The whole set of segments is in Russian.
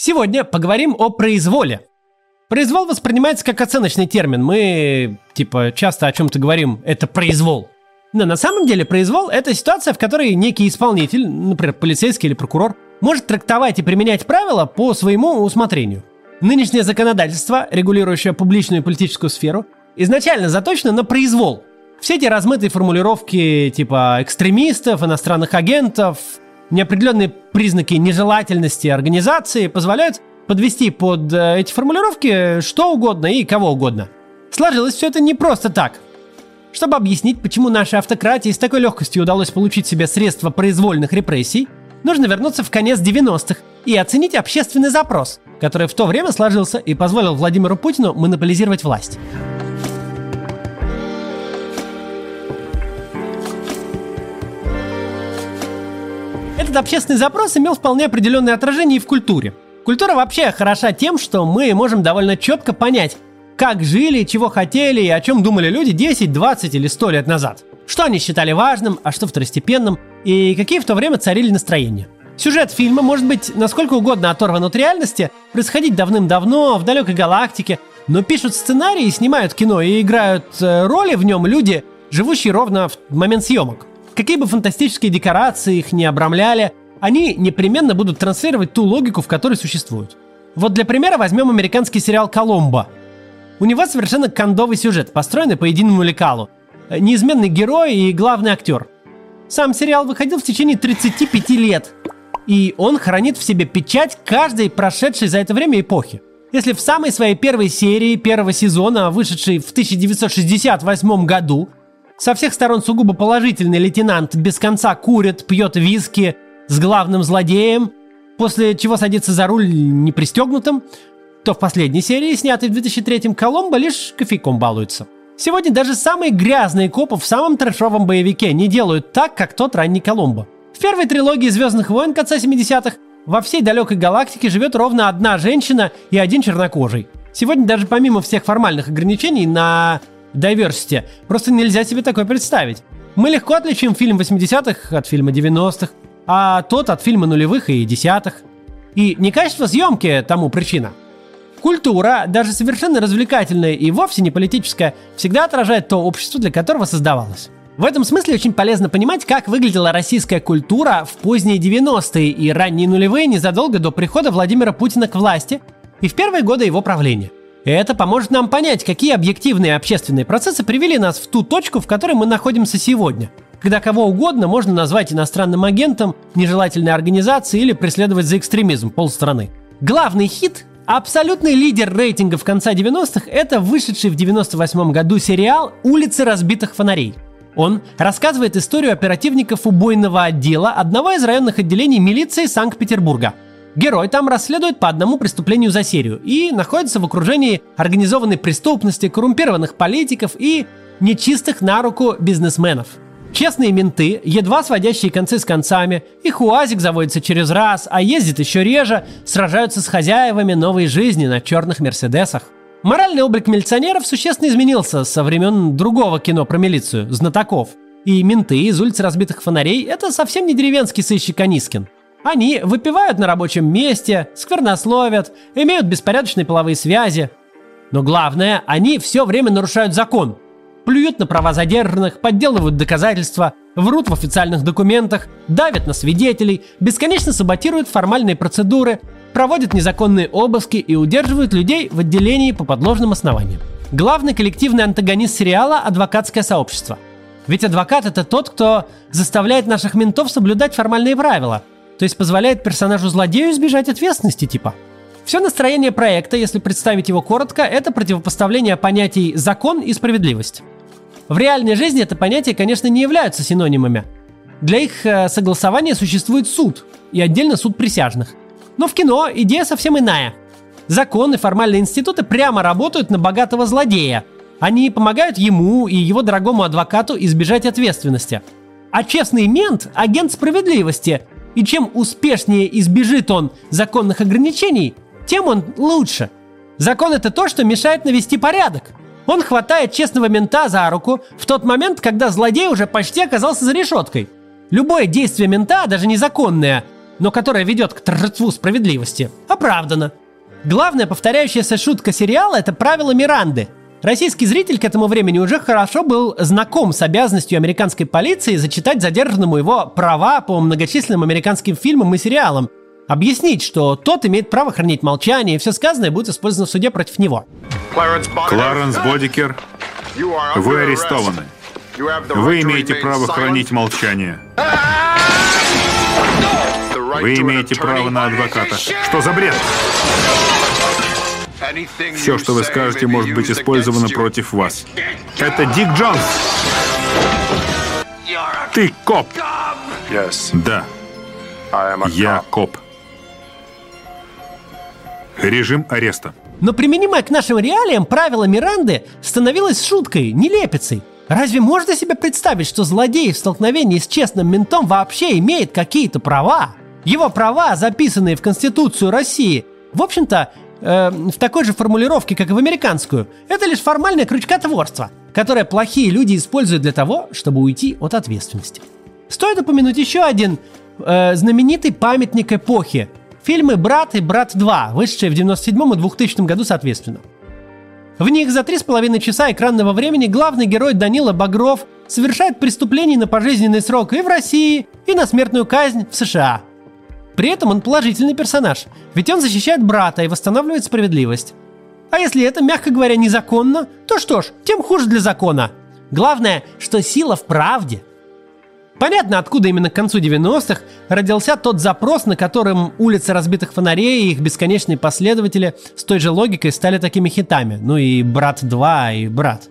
Сегодня поговорим о произволе. Произвол воспринимается как оценочный термин. Мы, типа, часто о чем-то говорим, это произвол. Но на самом деле произвол – это ситуация, в которой некий исполнитель, например, полицейский или прокурор, может трактовать и применять правила по своему усмотрению. Нынешнее законодательство, регулирующее публичную и политическую сферу, изначально заточено на произвол. Все эти размытые формулировки типа экстремистов, иностранных агентов, неопределенные признаки нежелательности организации позволяют подвести под э, эти формулировки что угодно и кого угодно. Сложилось все это не просто так. Чтобы объяснить, почему нашей автократии с такой легкостью удалось получить себе средства произвольных репрессий, нужно вернуться в конец 90-х и оценить общественный запрос, который в то время сложился и позволил Владимиру Путину монополизировать власть. Этот общественный запрос имел вполне определенное отражение и в культуре – Культура вообще хороша тем, что мы можем довольно четко понять, как жили, чего хотели и о чем думали люди 10, 20 или 100 лет назад. Что они считали важным, а что второстепенным, и какие в то время царили настроения. Сюжет фильма может быть насколько угодно оторван от реальности, происходить давным-давно, в далекой галактике, но пишут сценарии, снимают кино и играют э, роли в нем люди, живущие ровно в момент съемок. Какие бы фантастические декорации их не обрамляли, они непременно будут транслировать ту логику, в которой существуют. Вот для примера возьмем американский сериал «Коломбо». У него совершенно кондовый сюжет, построенный по единому лекалу. Неизменный герой и главный актер. Сам сериал выходил в течение 35 лет. И он хранит в себе печать каждой прошедшей за это время эпохи. Если в самой своей первой серии первого сезона, вышедшей в 1968 году, со всех сторон сугубо положительный лейтенант без конца курит, пьет виски, с главным злодеем, после чего садится за руль непристегнутым, то в последней серии, снятой в 2003-м, Коломбо лишь кофейком балуется. Сегодня даже самые грязные копы в самом трэшовом боевике не делают так, как тот ранний Коломбо. В первой трилогии «Звездных войн» конца 70-х во всей далекой галактике живет ровно одна женщина и один чернокожий. Сегодня даже помимо всех формальных ограничений на diversity, просто нельзя себе такое представить. Мы легко отличим фильм 80-х от фильма 90-х, а тот от фильма нулевых и десятых. И не качество съемки тому причина. Культура, даже совершенно развлекательная и вовсе не политическая, всегда отражает то общество, для которого создавалось. В этом смысле очень полезно понимать, как выглядела российская культура в поздние 90-е и ранние нулевые незадолго до прихода Владимира Путина к власти и в первые годы его правления. Это поможет нам понять, какие объективные общественные процессы привели нас в ту точку, в которой мы находимся сегодня – когда кого угодно можно назвать иностранным агентом, нежелательной организацией или преследовать за экстремизм полстраны. Главный хит Абсолютный лидер рейтинга в конце 90-х – это вышедший в 98 году сериал «Улицы разбитых фонарей». Он рассказывает историю оперативников убойного отдела одного из районных отделений милиции Санкт-Петербурга. Герой там расследует по одному преступлению за серию и находится в окружении организованной преступности, коррумпированных политиков и нечистых на руку бизнесменов – Честные менты, едва сводящие концы с концами, их уазик заводится через раз, а ездит еще реже, сражаются с хозяевами новой жизни на черных мерседесах. Моральный облик милиционеров существенно изменился со времен другого кино про милицию, «Знатоков». И менты из улиц разбитых фонарей – это совсем не деревенский сыщик Анискин. Они выпивают на рабочем месте, сквернословят, имеют беспорядочные половые связи. Но главное, они все время нарушают закон – плюют на права задержанных, подделывают доказательства, врут в официальных документах, давят на свидетелей, бесконечно саботируют формальные процедуры, проводят незаконные обыски и удерживают людей в отделении по подложным основаниям. Главный коллективный антагонист сериала – адвокатское сообщество. Ведь адвокат – это тот, кто заставляет наших ментов соблюдать формальные правила, то есть позволяет персонажу-злодею избежать ответственности типа. Все настроение проекта, если представить его коротко, это противопоставление понятий «закон» и «справедливость». В реальной жизни это понятия, конечно, не являются синонимами. Для их э, согласования существует суд, и отдельно суд присяжных. Но в кино идея совсем иная. Законы, формальные институты прямо работают на богатого злодея. Они помогают ему и его дорогому адвокату избежать ответственности. А честный мент – агент справедливости. И чем успешнее избежит он законных ограничений, тем он лучше. Закон – это то, что мешает навести порядок – он хватает честного мента за руку в тот момент, когда злодей уже почти оказался за решеткой. Любое действие мента, даже незаконное, но которая ведет к торжеству справедливости, оправдана. Главная повторяющаяся шутка сериала – это правило Миранды. Российский зритель к этому времени уже хорошо был знаком с обязанностью американской полиции зачитать задержанному его права по многочисленным американским фильмам и сериалам, объяснить, что тот имеет право хранить молчание, и все сказанное будет использовано в суде против него. Кларенс Бодикер, вы арестованы. Вы имеете право хранить молчание. Вы имеете право на адвоката. Что за бред? Все, что вы скажете, может быть использовано против вас. Это Дик Джонс. Ты коп. Да. Я коп. Режим ареста. Но применимое к нашим реалиям правило Миранды становилось шуткой, нелепицей. Разве можно себе представить, что злодей в столкновении с честным ментом вообще имеет какие-то права? Его права, записанные в Конституцию России, в общем-то, э, в такой же формулировке, как и в американскую, это лишь формальное крючкотворство, которое плохие люди используют для того, чтобы уйти от ответственности. Стоит упомянуть еще один э, знаменитый памятник эпохи. Фильмы «Брат» и «Брат 2», вышедшие в 97 и 2000 году соответственно. В них за три с половиной часа экранного времени главный герой Данила Багров совершает преступление на пожизненный срок и в России, и на смертную казнь в США. При этом он положительный персонаж, ведь он защищает брата и восстанавливает справедливость. А если это, мягко говоря, незаконно, то что ж, тем хуже для закона. Главное, что сила в правде. Понятно, откуда именно к концу 90-х родился тот запрос, на котором улицы разбитых фонарей и их бесконечные последователи с той же логикой стали такими хитами. Ну и «Брат 2», и «Брат».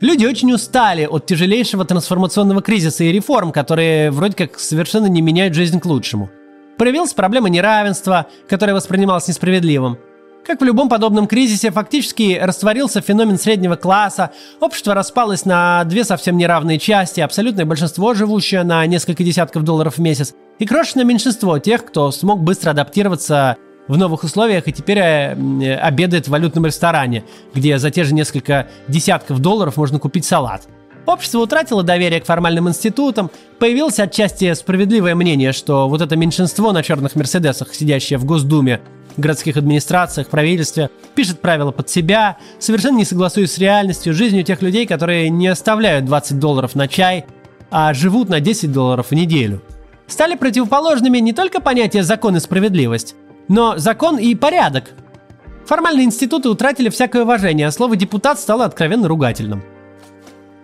Люди очень устали от тяжелейшего трансформационного кризиса и реформ, которые вроде как совершенно не меняют жизнь к лучшему. Проявилась проблема неравенства, которая воспринималась несправедливым – как в любом подобном кризисе, фактически растворился феномен среднего класса, общество распалось на две совсем неравные части, абсолютное большинство, живущее на несколько десятков долларов в месяц, и крошечное меньшинство тех, кто смог быстро адаптироваться в новых условиях и теперь э, обедает в валютном ресторане, где за те же несколько десятков долларов можно купить салат. Общество утратило доверие к формальным институтам, появилось отчасти справедливое мнение, что вот это меньшинство на черных Мерседесах, сидящее в Госдуме, городских администрациях, правительстве, пишет правила под себя, совершенно не согласуясь с реальностью, жизнью тех людей, которые не оставляют 20 долларов на чай, а живут на 10 долларов в неделю. Стали противоположными не только понятия закон и справедливость, но закон и порядок. Формальные институты утратили всякое уважение, а слово «депутат» стало откровенно ругательным.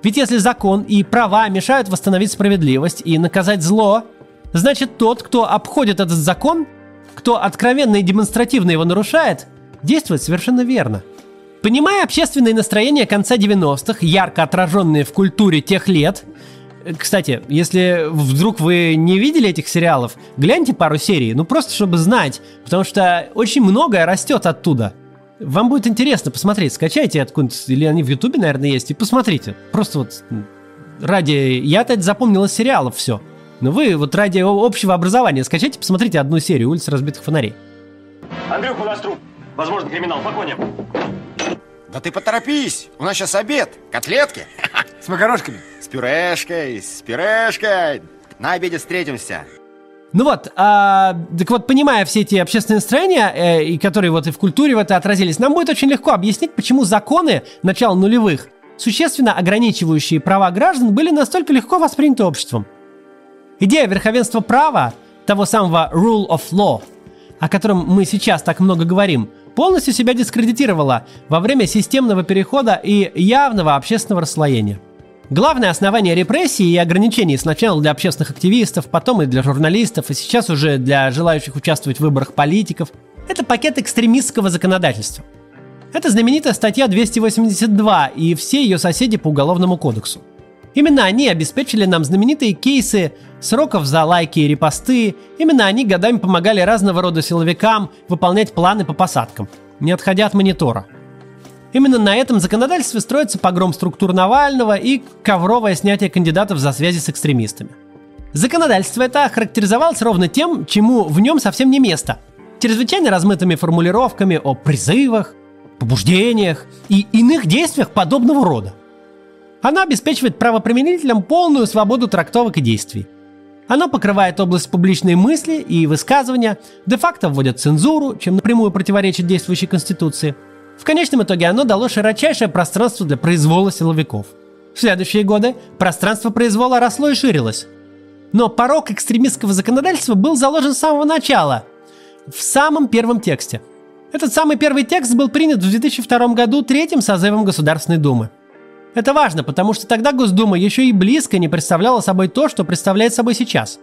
Ведь если закон и права мешают восстановить справедливость и наказать зло, значит тот, кто обходит этот закон – кто откровенно и демонстративно его нарушает, действует совершенно верно. Понимая общественные настроения конца 90-х, ярко отраженные в культуре тех лет, кстати, если вдруг вы не видели этих сериалов, гляньте пару серий, ну просто чтобы знать, потому что очень многое растет оттуда. Вам будет интересно посмотреть, скачайте откуда-нибудь, или они в Ютубе, наверное, есть, и посмотрите. Просто вот ради... Я-то запомнил из сериалов все. Но вы вот ради общего образования скачайте, посмотрите одну серию «Улицы разбитых фонарей». Андрюха, у нас труп. Возможно, криминал. По коням. Да ты поторопись, у нас сейчас обед. Котлетки. С макарошками. С пюрешкой, с пюрешкой. На обеде встретимся. Ну вот, а, так вот, понимая все эти общественные настроения, э, и которые вот и в культуре в это отразились, нам будет очень легко объяснить, почему законы начала нулевых, существенно ограничивающие права граждан, были настолько легко восприняты обществом. Идея верховенства права, того самого rule of law, о котором мы сейчас так много говорим, полностью себя дискредитировала во время системного перехода и явного общественного расслоения. Главное основание репрессий и ограничений сначала для общественных активистов, потом и для журналистов, и сейчас уже для желающих участвовать в выборах политиков – это пакет экстремистского законодательства. Это знаменитая статья 282 и все ее соседи по Уголовному кодексу. Именно они обеспечили нам знаменитые кейсы сроков за лайки и репосты. Именно они годами помогали разного рода силовикам выполнять планы по посадкам, не отходя от монитора. Именно на этом законодательстве строится погром структур Навального и ковровое снятие кандидатов за связи с экстремистами. Законодательство это характеризовалось ровно тем, чему в нем совсем не место. Чрезвычайно размытыми формулировками о призывах, побуждениях и иных действиях подобного рода. Она обеспечивает правоприменителям полную свободу трактовок и действий. Оно покрывает область публичной мысли и высказывания, де-факто вводит цензуру, чем напрямую противоречит действующей Конституции. В конечном итоге оно дало широчайшее пространство для произвола силовиков. В следующие годы пространство произвола росло и ширилось. Но порог экстремистского законодательства был заложен с самого начала, в самом первом тексте. Этот самый первый текст был принят в 2002 году третьим созывом Государственной Думы – это важно, потому что тогда Госдума еще и близко не представляла собой то, что представляет собой сейчас.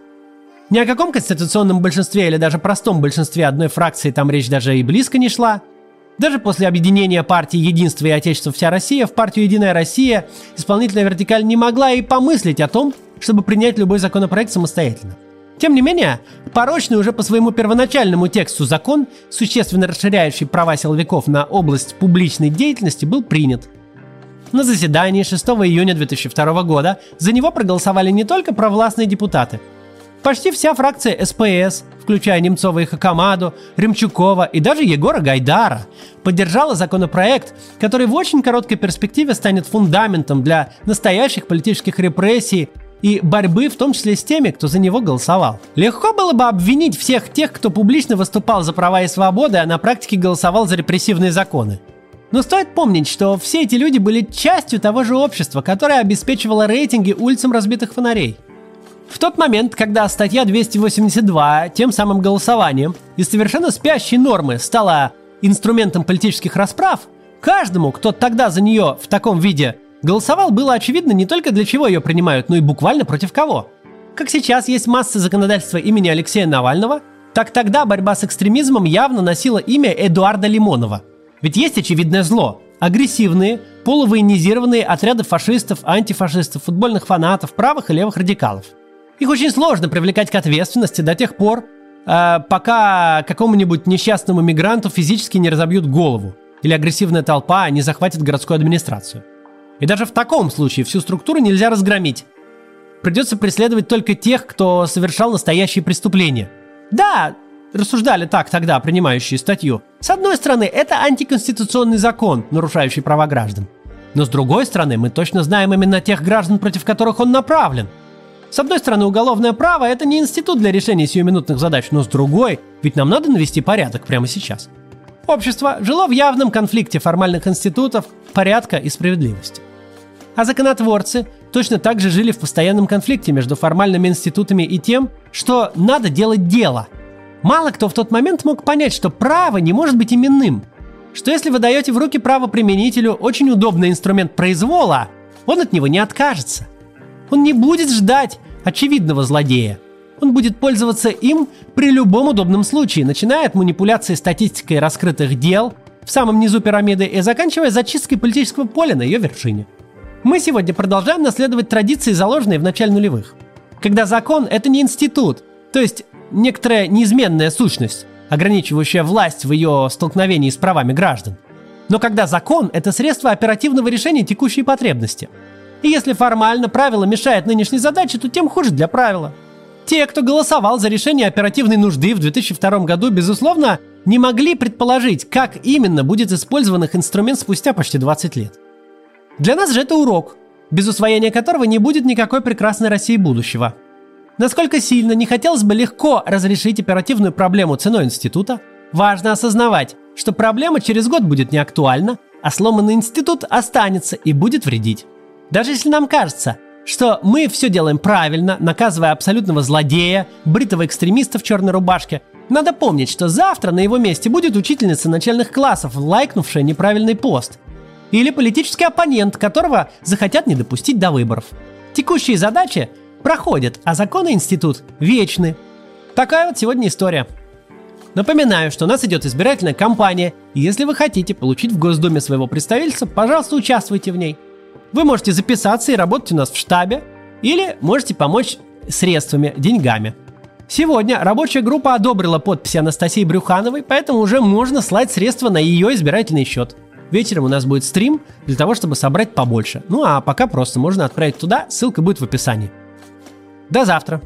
Ни о каком конституционном большинстве или даже простом большинстве одной фракции там речь даже и близко не шла. Даже после объединения партии «Единство» и «Отечество. Вся Россия» в партию «Единая Россия» исполнительная вертикаль не могла и помыслить о том, чтобы принять любой законопроект самостоятельно. Тем не менее, порочный уже по своему первоначальному тексту закон, существенно расширяющий права силовиков на область публичной деятельности, был принят – на заседании 6 июня 2002 года за него проголосовали не только провластные депутаты. Почти вся фракция СПС, включая Немцова и Хакамаду, Ремчукова и даже Егора Гайдара, поддержала законопроект, который в очень короткой перспективе станет фундаментом для настоящих политических репрессий и борьбы в том числе с теми, кто за него голосовал. Легко было бы обвинить всех тех, кто публично выступал за права и свободы, а на практике голосовал за репрессивные законы. Но стоит помнить, что все эти люди были частью того же общества, которое обеспечивало рейтинги улицам разбитых фонарей. В тот момент, когда статья 282 тем самым голосованием из совершенно спящей нормы стала инструментом политических расправ, каждому, кто тогда за нее в таком виде голосовал, было очевидно не только для чего ее принимают, но и буквально против кого. Как сейчас есть масса законодательства имени Алексея Навального, так тогда борьба с экстремизмом явно носила имя Эдуарда Лимонова – ведь есть очевидное зло. Агрессивные, полувоенизированные отряды фашистов, антифашистов, футбольных фанатов, правых и левых радикалов. Их очень сложно привлекать к ответственности до тех пор, э, пока какому-нибудь несчастному мигранту физически не разобьют голову или агрессивная толпа не захватит городскую администрацию. И даже в таком случае всю структуру нельзя разгромить. Придется преследовать только тех, кто совершал настоящие преступления. Да, рассуждали так тогда, принимающие статью. С одной стороны, это антиконституционный закон, нарушающий права граждан. Но с другой стороны, мы точно знаем именно тех граждан, против которых он направлен. С одной стороны, уголовное право – это не институт для решения сиюминутных задач, но с другой, ведь нам надо навести порядок прямо сейчас. Общество жило в явном конфликте формальных институтов, порядка и справедливости. А законотворцы точно так же жили в постоянном конфликте между формальными институтами и тем, что надо делать дело – Мало кто в тот момент мог понять, что право не может быть именным. Что если вы даете в руки правоприменителю очень удобный инструмент произвола, он от него не откажется. Он не будет ждать очевидного злодея. Он будет пользоваться им при любом удобном случае, начиная от манипуляции статистикой раскрытых дел в самом низу пирамиды и заканчивая зачисткой политического поля на ее вершине. Мы сегодня продолжаем наследовать традиции, заложенные в начале нулевых. Когда закон – это не институт, то есть некоторая неизменная сущность, ограничивающая власть в ее столкновении с правами граждан. Но когда закон – это средство оперативного решения текущей потребности. И если формально правило мешает нынешней задаче, то тем хуже для правила. Те, кто голосовал за решение оперативной нужды в 2002 году, безусловно, не могли предположить, как именно будет использован их инструмент спустя почти 20 лет. Для нас же это урок, без усвоения которого не будет никакой прекрасной России будущего – Насколько сильно не хотелось бы легко разрешить оперативную проблему ценой института, важно осознавать, что проблема через год будет не актуальна, а сломанный институт останется и будет вредить. Даже если нам кажется, что мы все делаем правильно, наказывая абсолютного злодея, бритого экстремиста в черной рубашке, надо помнить, что завтра на его месте будет учительница начальных классов, лайкнувшая неправильный пост. Или политический оппонент, которого захотят не допустить до выборов. Текущие задачи проходят, а законы институт вечны. Такая вот сегодня история. Напоминаю, что у нас идет избирательная кампания, и если вы хотите получить в Госдуме своего представительства, пожалуйста, участвуйте в ней. Вы можете записаться и работать у нас в штабе, или можете помочь средствами, деньгами. Сегодня рабочая группа одобрила подписи Анастасии Брюхановой, поэтому уже можно слать средства на ее избирательный счет. Вечером у нас будет стрим для того, чтобы собрать побольше. Ну а пока просто можно отправить туда, ссылка будет в описании. До завтра!